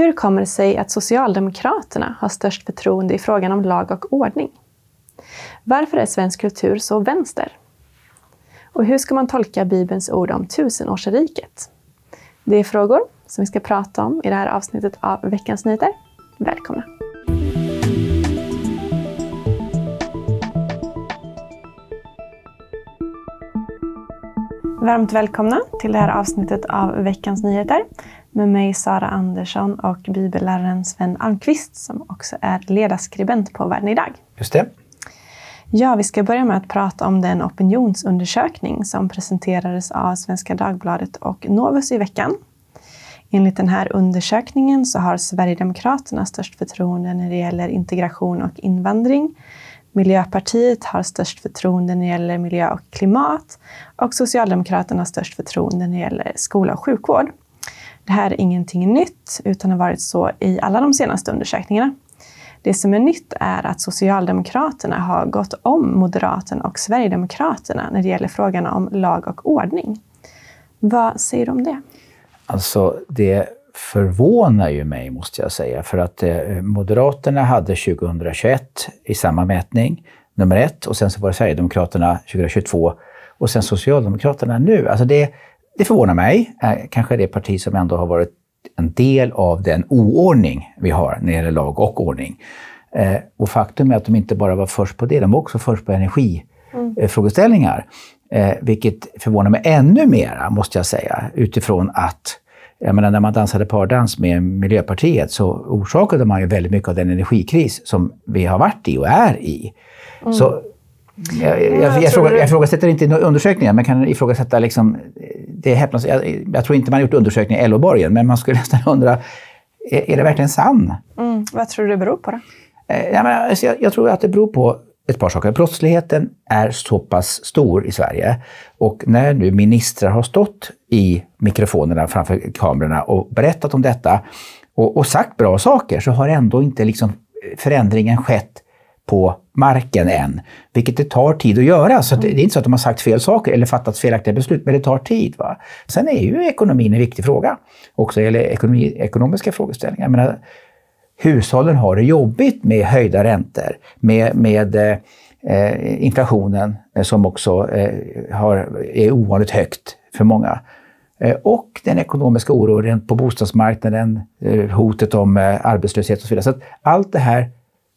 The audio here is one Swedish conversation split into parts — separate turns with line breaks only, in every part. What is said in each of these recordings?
Hur kommer det sig att Socialdemokraterna har störst förtroende i frågan om lag och ordning? Varför är svensk kultur så vänster? Och hur ska man tolka Bibelns ord om tusenårsriket? Det är frågor som vi ska prata om i det här avsnittet av Veckans nyheter. Välkomna! Varmt välkomna till det här avsnittet av Veckans nyheter med mig Sara Andersson och bibelläraren Sven Almqvist som också är ledarskribent på Världen idag.
Just det.
Ja, vi ska börja med att prata om den opinionsundersökning som presenterades av Svenska Dagbladet och Novus i veckan. Enligt den här undersökningen så har Sverigedemokraterna störst förtroende när det gäller integration och invandring. Miljöpartiet har störst förtroende när det gäller miljö och klimat och Socialdemokraterna har störst förtroende när det gäller skola och sjukvård. Det här är ingenting nytt, utan har varit så i alla de senaste undersökningarna. Det som är nytt är att Socialdemokraterna har gått om Moderaterna och Sverigedemokraterna när det gäller frågan om lag och ordning. Vad säger du om det?
Alltså, det förvånar ju mig, måste jag säga, för att eh, Moderaterna hade 2021 i samma mätning nummer ett och sen så var det Sverigedemokraterna 2022 och sen Socialdemokraterna nu. Alltså det, det förvånar mig. Eh, kanske det parti som ändå har varit en del av den oordning vi har när det gäller lag och ordning. Eh, och faktum är att de inte bara var först på det, de var också först på energifrågeställningar. Mm. Eh, vilket förvånar mig ännu mera, måste jag säga, utifrån att jag menar, när man dansade pardans med Miljöpartiet så orsakade man ju väldigt mycket av den energikris som vi har varit i och är i. Mm. Så jag, jag, jag, jag, ifrågasätter inte undersökningar, men kan ifrågasätta liksom, det är häpnas, jag, jag tror inte man har gjort undersökningar i LO-borgen, men man skulle nästan undra, är, är det verkligen sann?
Mm. Vad tror du det beror på då?
Eh, jag, menar, alltså, jag, jag, tror att det beror på ett par saker. Brottsligheten är så pass stor i Sverige och när nu ministrar har stått i mikrofonerna framför kamerorna och berättat om detta och, och sagt bra saker så har ändå inte liksom förändringen skett på marken än. Vilket det tar tid att göra. Så det är inte så att de har sagt fel saker eller fattat felaktiga beslut, men det tar tid. Va? Sen är ju ekonomin en viktig fråga. Också gäller ekonomi, ekonomiska frågeställningar. Jag menar, hushållen har det jobbigt med höjda räntor, med, med eh, eh inflationen eh, som också eh, har, är ovanligt högt för många. Eh, och den ekonomiska oron på bostadsmarknaden, eh, hotet om arbetslöshet och så vidare. Så allt det här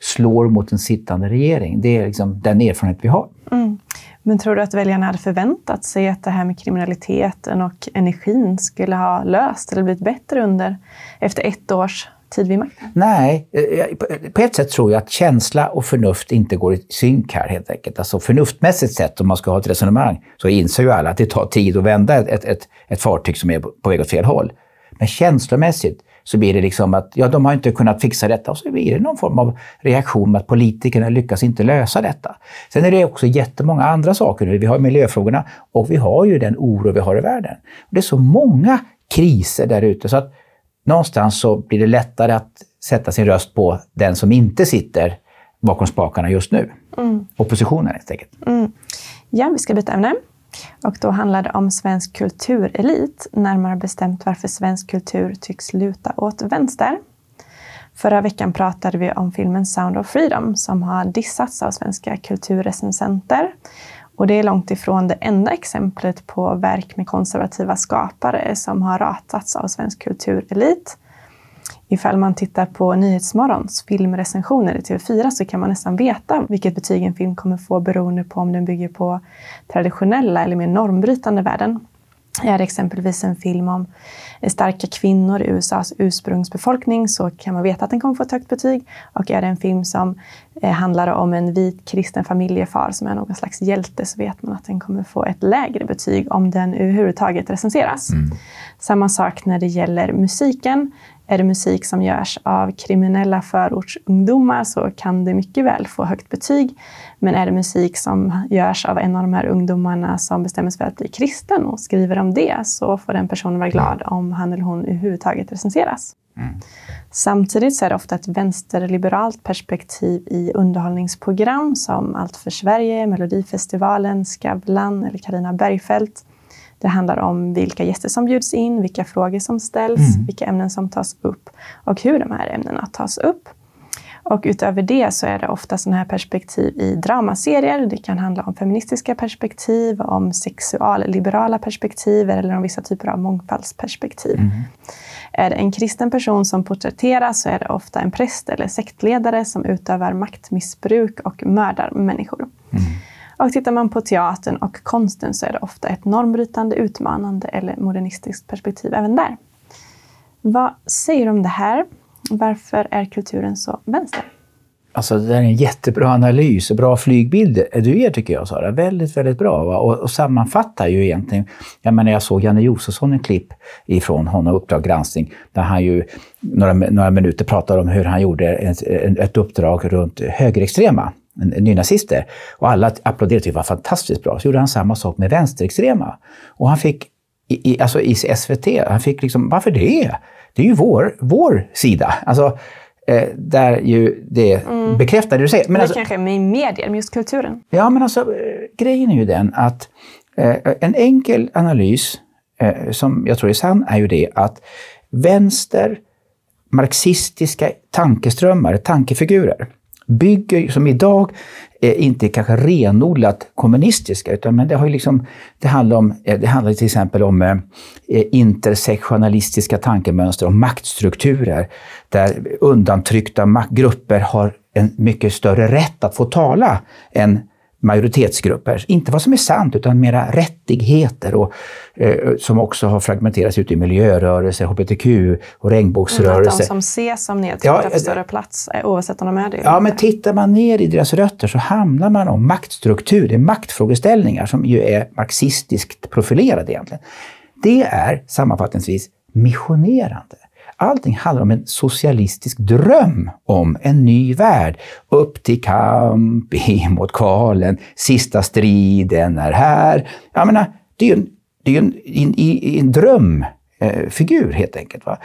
slår mot en sittande regering. Det är liksom den erfarenhet vi har. Mm.
Men tror du att väljarna hade förväntat sig att det här med kriminaliteten och energin skulle ha löst eller blivit bättre under, efter ett års tid vid makten?
Nej, eh, på ett sätt tror jag att känsla och förnuft inte går i synk här helt enkelt. Alltså förnuftmässigt sett, om man ska ha ett resonemang, så inser ju alla att det tar tid att vända ett, ett, ett fartyg som är på väg åt fel håll. Men känslomässigt så blir det liksom att ja, de har inte kunnat fixa detta och så blir det någon form av reaktion med att politikerna lyckas inte lösa detta. Sen är det också jättemånga andra saker. Vi har miljöfrågorna och vi har ju den oro vi har i världen. Det är så många kriser där ute så att någonstans så blir det lättare att sätta sin röst på den som inte sitter bakom spakarna just nu. Mm. Oppositionen helt enkelt. Mm.
Ja, vi ska byta ämne. Och då handlar det om svensk kulturelit, närmare bestämt varför svensk kultur tycks luta åt vänster. Förra veckan pratade vi om filmen Sound of Freedom som har dissats av svenska kulturrecensenter. Och det är långt ifrån det enda exemplet på verk med konservativa skapare som har ratats av svensk kulturelit. Ifall man tittar på Nyhetsmorgons filmrecensioner i TV4 så kan man nästan veta vilket betyg en film kommer få beroende på om den bygger på traditionella eller mer normbrytande värden. Är det exempelvis en film om starka kvinnor i USAs ursprungsbefolkning så kan man veta att den kommer få ett högt betyg. Och är det en film som eh, handlar om en vit kristen familjefar som är någon slags hjälte så vet man att den kommer få ett lägre betyg om den överhuvudtaget recenseras. Mm. Samma sak när det gäller musiken. Är det musik som görs av kriminella förortsungdomar så kan det mycket väl få högt betyg. Men är det musik som görs av en av de här ungdomarna som bestämmer sig för att bli kristen och skriver om det så får den personen vara glad om han eller hon överhuvudtaget recenseras. Mm. Samtidigt så är det ofta ett vänsterliberalt perspektiv i underhållningsprogram som Allt för Sverige, Melodifestivalen, Skavlan eller Karina Bergfeldt Det handlar om vilka gäster som bjuds in, vilka frågor som ställs,
Mm.
vilka ämnen som tas upp och hur de här ämnena tas upp. Och utöver det så är det ofta sådana här perspektiv i dramaserier. Det kan handla om feministiska perspektiv, om sexualliberala perspektiv eller om vissa typer av mångfaldsperspektiv. Är det en kristen person som porträtteras så är det ofta en präst eller sektledare som utövar maktmissbruk och mördar människor. Och tittar man på teatern och konsten så är det ofta ett normbrytande, utmanande eller modernistiskt perspektiv även där. Vad säger du om det här? Varför är kulturen så vänster?
Alltså det är en jättebra analys och bra flygbild du ger tycker jag Sara. Väldigt, väldigt bra. Va? Och, och sammanfattar ju egentligen, jag menar jag såg Janne Josefsson en klipp ifrån honom, Uppdrag granskning, där han ju några, några minuter pratade om hur han gjorde ett, ett uppdrag runt högerextrema nynazister. Och alla applåderade det var fantastiskt bra. Så gjorde han samma sak med vänsterextrema. Och han fick, i, i, alltså i SVT, han fick liksom, varför det? Det är ju vår, vår sida. Alltså, eh, där ju det bekräftar det du säger. Men
det
alltså,
kanske är med medier, men just kulturen.
Ja, men alltså eh, grejen är ju den att eh, en enkel analys eh, som jag tror är sann är ju det att vänster marxistiska tankeströmmar, tankefigurer, bygger, som idag eh, inte är kanske renodlat kommunistiska, utan men det, har ju liksom, det, handlar om, eh, det handlar till exempel om eh, intersektionalistiska tankemönster, om maktstrukturer, där undantryckta grupper har en mycket större rätt att få tala än majoritetsgrupper. Inte vad som är sant, utan mera rättigheter och, eh, som också har fragmenterats ut i miljörörelser, hbtq och
Att de
regnbågsrörelser.
som ses som nedtryckta
Ja,
får
det-
större plats, eh, oavsett om de är det
Ja, men tittar man ner i deras rötter så hamnar man om maktstruktur, det är maktfrågeställningar som ju är marxistiskt profilerade egentligen. Det är sammanfattningsvis missionerande. Allting handlar om en socialistisk dröm om en ny värld. Upp till kamp, emot kvalen, sista striden är här. Jag menar, det är ju en, det är en, en, en, en drömfigur eh, helt enkelt. Va?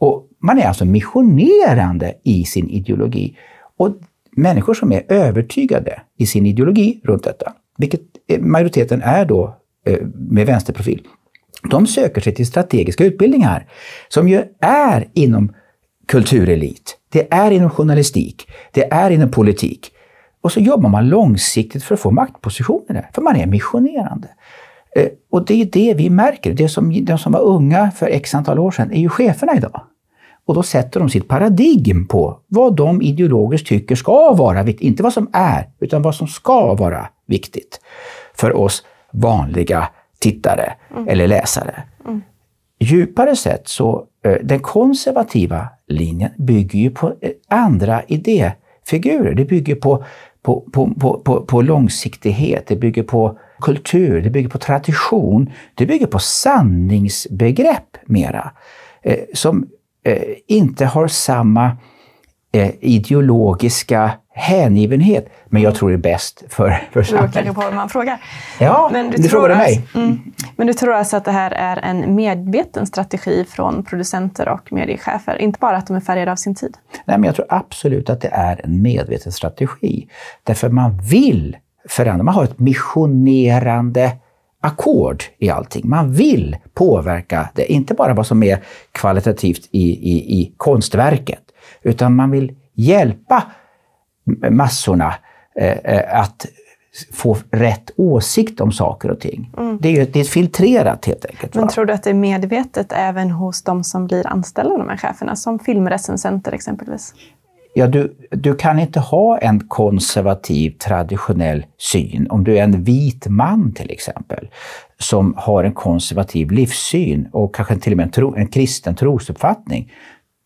Och man är alltså missionerande i sin ideologi. Och människor som är övertygade i sin ideologi runt detta, vilket eh, majoriteten är då eh, med vänsterprofil, de söker sig till strategiska utbildningar som ju är inom kulturelit, det är inom journalistik, det är inom politik. Och så jobbar man långsiktigt för att få maktpositioner där, för man är missionerande. Eh, och det är det vi märker. Det som, de som var unga för x antal år sedan är ju cheferna idag. Och då sätter de sitt paradigm på vad de ideologiskt tycker ska vara viktigt. Inte vad som är, utan vad som ska vara viktigt för oss vanliga tittare eller läsare. Djupare sett så eh, den konservativa linjen bygger ju på eh, andra idéfigurer. Det bygger på, på, på, på, på, på långsiktighet, det bygger på kultur, det bygger på tradition, det bygger på sanningsbegrepp mera. Eh, som eh, inte har samma eh, ideologiska hängivenhet. Men jag tror det är bäst för, för
Det beror
samhället.
på vad man frågar.
Ja,
Men
du,
tror
frågade mig.
Alltså, mm, men du tror alltså att det här är en medveten strategi från producenter och mediechefer? Inte bara att de är färgade av sin tid?
Nej, men jag tror absolut att det är en medveten strategi. Därför man vill förändra. Man har ett missionerande ackord i allting. Man vill påverka det, inte bara vad som är kvalitativt i, i, i konstverket, utan man vill hjälpa massorna eh, eh, att få rätt åsikt om saker och ting. Det är det är filtrerat helt enkelt.
Men
va?
tror du att det är medvetet även hos de som blir anställda av de här cheferna, som filmrecensenter exempelvis?
Ja, du, du kan inte ha en konservativ traditionell syn om du är en vit man till exempel som har en konservativ livssyn och kanske till och med en, tro, en kristen trosuppfattning.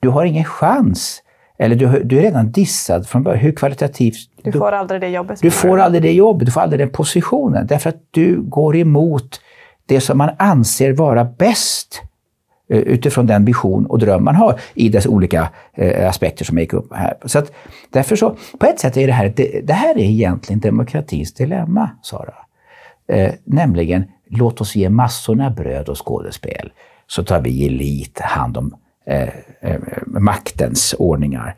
Du har ingen chans. Eller du, du är redan dissad från början. Hur kvalitativt...
Du får aldrig det jobbet.
Du får aldrig det jobbet, du får aldrig den positionen. Därför att du går emot det som man anser vara bäst eh, utifrån den vision och dröm man har i dess olika eh, aspekter som jag gick upp här. Så att, därför så, på ett sätt är det här, det, det här är egentligen demokratins dilemma, Sara. Eh, nämligen, låt oss ge massorna bröd och skådespel, så tar vi elit hand om eh, eh, maktens ordningar.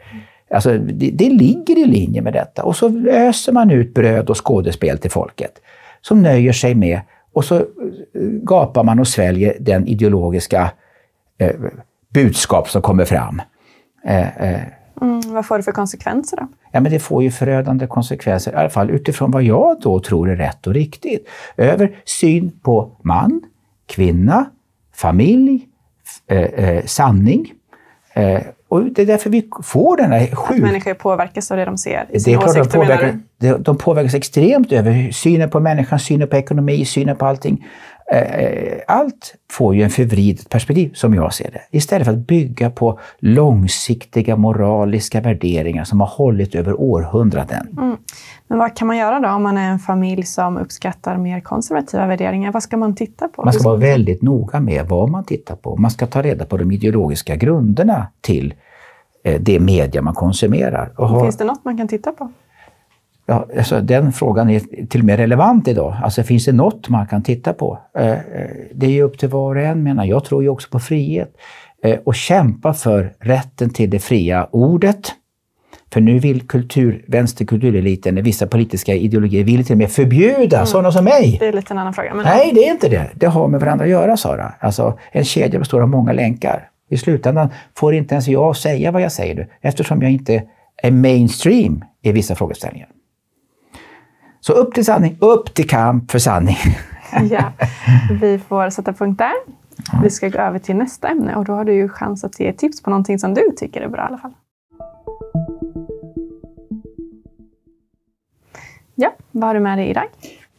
Alltså, det, det ligger i linje med detta. Och så öser man ut bröd och skådespel till folket som nöjer sig med och så eh, gapar man och sväljer den ideologiska eh, budskap som kommer fram.
Eh, eh. Mm, vad får det för konsekvenser då?
Ja, men det får ju förödande konsekvenser, i alla fall utifrån vad jag då tror är rätt och riktigt. Över syn på man, kvinna, familj, eh, eh, sanning. Eh, och det är därför vi får den här
sjuk... Att människor påverkas av det de ser
i sina åsikter, de påverkar, de påverkas extremt över synen på människan, synen på ekonomi, synen på allting. Eh, allt får ju en förvridet perspektiv, som jag ser det. Istället för att bygga på långsiktiga moraliska värderingar som har hållit över århundraden. Mm.
Men vad kan man göra då om man är en familj som uppskattar mer konservativa värderingar? Vad ska man titta på?
Man ska vara väldigt noga med vad man tittar på. Man ska ta reda på de ideologiska grunderna till eh, det media man konsumerar.
Finns det något man kan titta på?
Ja, alltså den frågan är till och med relevant idag. Alltså finns det något man kan titta på? Eh, eh, det är ju upp till var och en menar jag. tror ju också på frihet. Eh, och kämpa för rätten till det fria ordet. För nu vill kultur, vänsterkultureliten, vissa politiska ideologier, vill till och med förbjuda mm. sådana som mig.
Det är lite en annan fråga.
Nej, det är inte det. Det har med varandra att göra, Sara. Alltså, en kedja består av många länkar. I slutändan får inte ens jag säga vad jag säger nu, eftersom jag inte är mainstream i vissa frågeställningar. Så upp till sanning, upp till kamp för sanning.
ja, vi får sätta punkt där. Vi ska gå över till nästa ämne och då har du ju chans att ge tips på någonting som du tycker är bra i alla fall. Ja, vad har du med dig idag?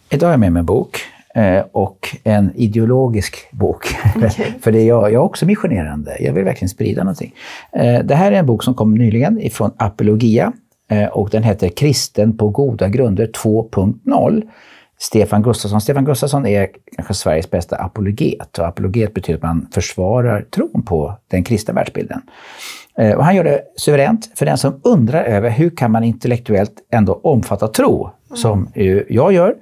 Idag har jag med mig en bok eh, och en ideologisk bok. Okay. För det är jag, jag är också missionerande. Jag vill verkligen sprida någonting. Eh, det här är en bok som kom nyligen ifrån Apologia och den heter Kristen på goda grunder 2.0. Stefan Gustafsson. Stefan Gustafsson är kanske Sveriges bästa apologet. Och apologet betyder att man försvarar tron på den kristna världsbilden. Eh, och han gör det suveränt för den som undrar över hur kan man intellektuellt ändå omfatta tro, som jag gör,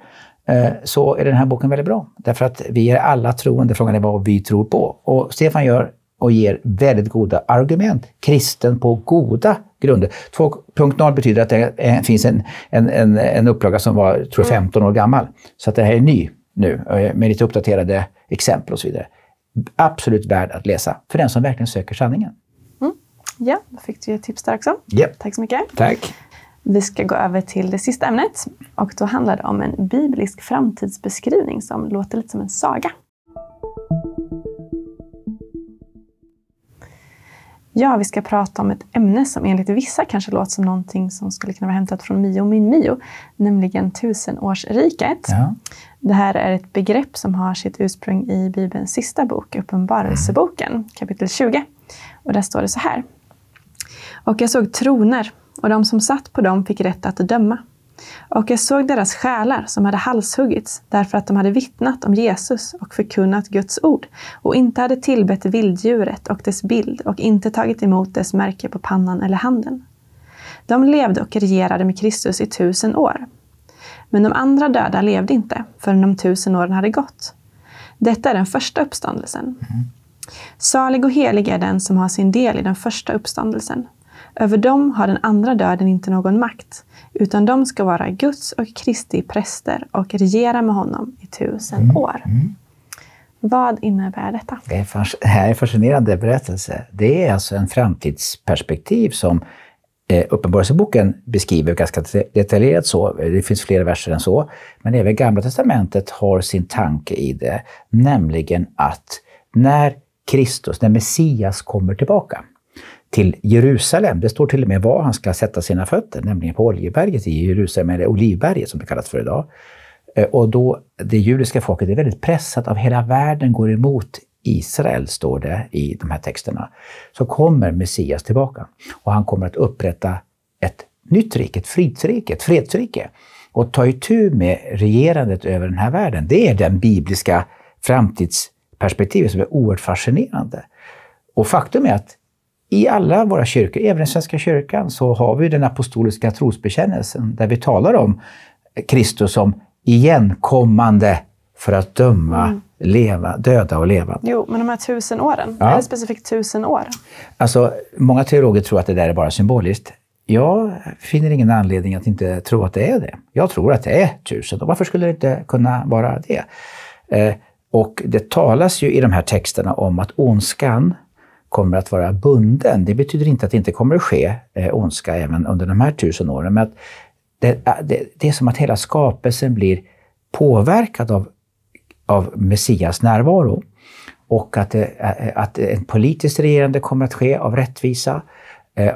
eh, så är den här boken väldigt bra. Därför att vi är alla troende, frågan är vad vi tror på. Och Stefan gör och ger väldigt goda argument. Kristen på goda grunder. 2.0 betyder att det finns en, en, en, en upplaga som var tror 15 år gammal. Så att det här är ny nu eh, med lite uppdaterade exempel och så vidare. Absolut värd att läsa för den som verkligen söker sanningen.
Mm. Ja, då fick du ett tips där också.
Yep.
Tack så mycket.
Tack.
Vi ska gå över till det sista ämnet och då handlar det om en biblisk framtidsbeskrivning som låter lite som en saga. Ja, vi ska prata om ett ämne som enligt vissa kanske låter som någonting som skulle kunna vara hämtat från Mio min Mio, nämligen tusenårsriket. Ja. Det här är ett begrepp som har sitt ursprung i Bibelns sista bok, Uppenbarelseboken, kapitel 20. Och där står det så här. Och jag såg troner, och de som satt på dem fick rätt att döma. Och jag såg deras själar som hade halshuggits därför att de hade vittnat om Jesus och förkunnat Guds ord och inte hade tillbett vilddjuret och dess bild och inte tagit emot dess märke på pannan eller handen. De levde och regerade med Kristus i tusen år. Men de andra döda levde inte förrän de tusen åren hade gått. Detta är den första uppståndelsen. Salig och helig är den som har sin del i den första uppståndelsen. Över dem har den andra döden inte någon makt, utan de ska vara Guds och Kristi präster och regera med honom i tusen mm. år. Mm. Vad innebär detta?
Det är en fascinerande berättelse. Det är alltså en framtidsperspektiv som eh, Uppenbarelseboken beskriver ganska detaljerat så. Det finns fler verser än så. Men även Gamla Testamentet har sin tanke i det, nämligen att när Kristus, när Messias kommer tillbaka, till Jerusalem. Det står till och med var han ska sätta sina fötter, nämligen på Oljeberget i Jerusalem, eller Olivberget som det kallas för idag. Eh, och då det judiska folket är väldigt pressat av hela världen går emot Israel, står det i de här texterna. Så kommer Messias tillbaka och han kommer att upprätta ett nytt rike, ett fridsrike, ett fredsrike och ta itu med regerandet över den här världen. Det är den bibliska framtidsperspektivet som är oerhört fascinerande. Och faktum är att i alla våra kyrkor, även i Svenska kyrkan, så har vi den apostoliska trosbekännelsen där vi talar om Kristus som igenkommande för att döma mm. leva, döda och levande.
Jo, men de här tusen åren, ja. är det specifikt tusen år?
Alltså, många teologer tror att det där är bara symboliskt. Jag finner ingen anledning att inte tro att det är det. Jag tror att det är tusen. Och varför skulle det inte kunna vara det? Eh, och det talas ju i de här texterna om att ondskan kommer att vara bunden. Det betyder inte att det inte kommer att ske eh, ondska även under de här tusen åren, men att det, eh, det, det är som att hela skapelsen blir påverkad av, av Messias närvaro. Och att, det, att en politiskt regerande kommer att ske av rättvisa.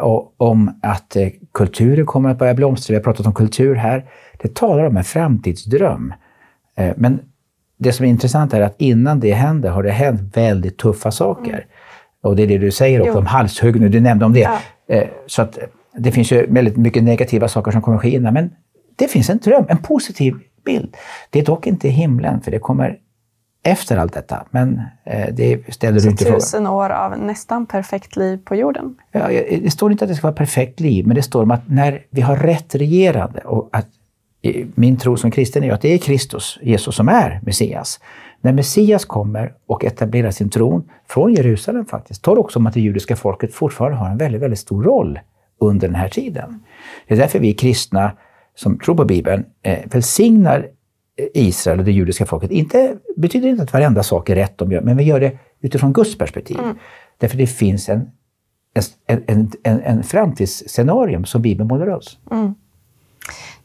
Och om att kulturen kommer att börja blomstra. Vi har pratat om kultur här. Det talar om en framtidsdröm. Men det som är intressant är att innan det händer har det hänt väldigt tuffa saker. Och det är det du säger också jo. om halshugg du nämnde om det. Ja. Så att det finns ju väldigt mycket negativa saker som kommer ske innan, men det finns en dröm, en positiv bild. Det är dock inte himlen, för det kommer efter allt detta. Men eh, det ställer
Så
du inte frågan.
tusen år av nästan perfekt liv på jorden?
Ja, det står inte att det ska vara perfekt liv, men det står om att när vi har rätt regerande och att min tro som kristen är att det är Kristus, Jesus, som är Messias. När Messias kommer och etablerar sin tron, från Jerusalem faktiskt, talar också om att det judiska folket fortfarande har en väldigt, väldigt stor roll under den här tiden. Det är därför vi kristna som tror på Bibeln eh, välsignar Israel och det judiska folket. Inte, betyder inte att varenda sak är rätt de gör, men vi gör det utifrån Guds perspektiv. Mm. Därför det finns en, en, en, en, en framtidsscenarium som Bibeln målar upp. Mm.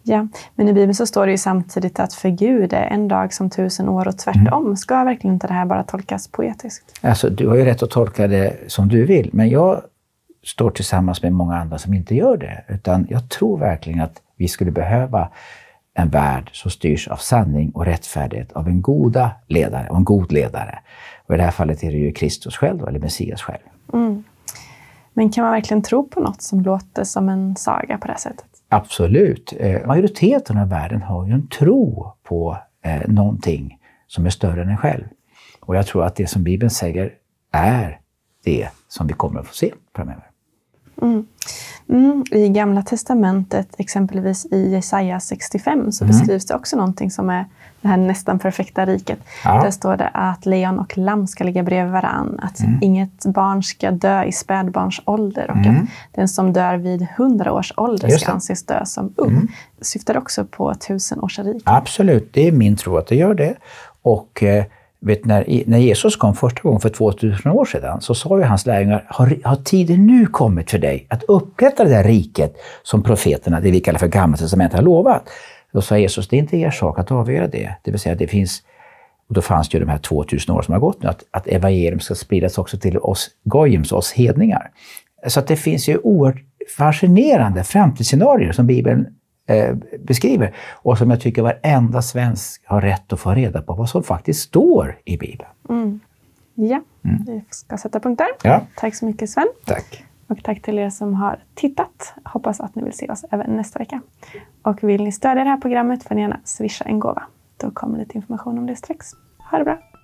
Ja, men i Bibeln så står det ju samtidigt att för Gud är en dag som tusen år och tvärtom. Mm. Ska verkligen inte det här bara tolkas poetiskt?
Alltså, du har ju rätt att tolka det som du vill, men jag står tillsammans med många andra som inte gör det. Utan jag tror verkligen att vi skulle behöva en värld som styrs av sanning och rättfärdighet av en goda ledare och en god ledare. Och I det här fallet är det ju Kristus själv, eller Messias själv. Mm.
Men kan man verkligen tro på något som låter som en saga på det här sättet?
Absolut. Eh, majoriteten av världen har ju en tro på eh, någonting som är större än en själv. Och jag tror att det som Bibeln säger är det som vi kommer att få se framöver.
Mm. Mm, I Gamla Testamentet, exempelvis i Jesaja 65, så mm. beskrivs det också någonting som är det här nästan perfekta riket. Ja. Där står det att lejon och lamm ska ligga bredvid varann, att mm. inget barn ska dö i spädbarns ålder och mm. att den som dör vid hundra års ålder ska anses dö som ung. Mm. Syftar också på tusenårsriket.
Absolut, det är min tro att det gör det. Och eh, vet, när, när Jesus kom första gången för 2000 år sedan så sa ju hans lärjungar, har, har tiden nu kommit för dig att upprätta det där riket som profeterna, det vi kallar för Gamla testamentet, har lovat? Då sa Jesus, det är inte er sak att avgöra det. Det vill säga, det finns och då fanns det ju de här 2000 år som har gått nu, att, att evangelium ska spridas också till oss gojims, oss hedningar. Så att det finns ju oerhört fascinerande framtidsscenarier som Bibeln eh, beskriver och som jag tycker varenda svensk har rätt att få reda på vad som faktiskt står i Bibeln. Mm.
Ja, mm. vi ska sätta punkt där. Ja. Tack så mycket Sven.
Tack.
Och tack till er som har tittat. Hoppas att ni vill se oss även nästa vecka. Och vill ni stödja det här programmet får ni gärna swisha en gåva. Då kommer lite information om det strax. Ha det bra!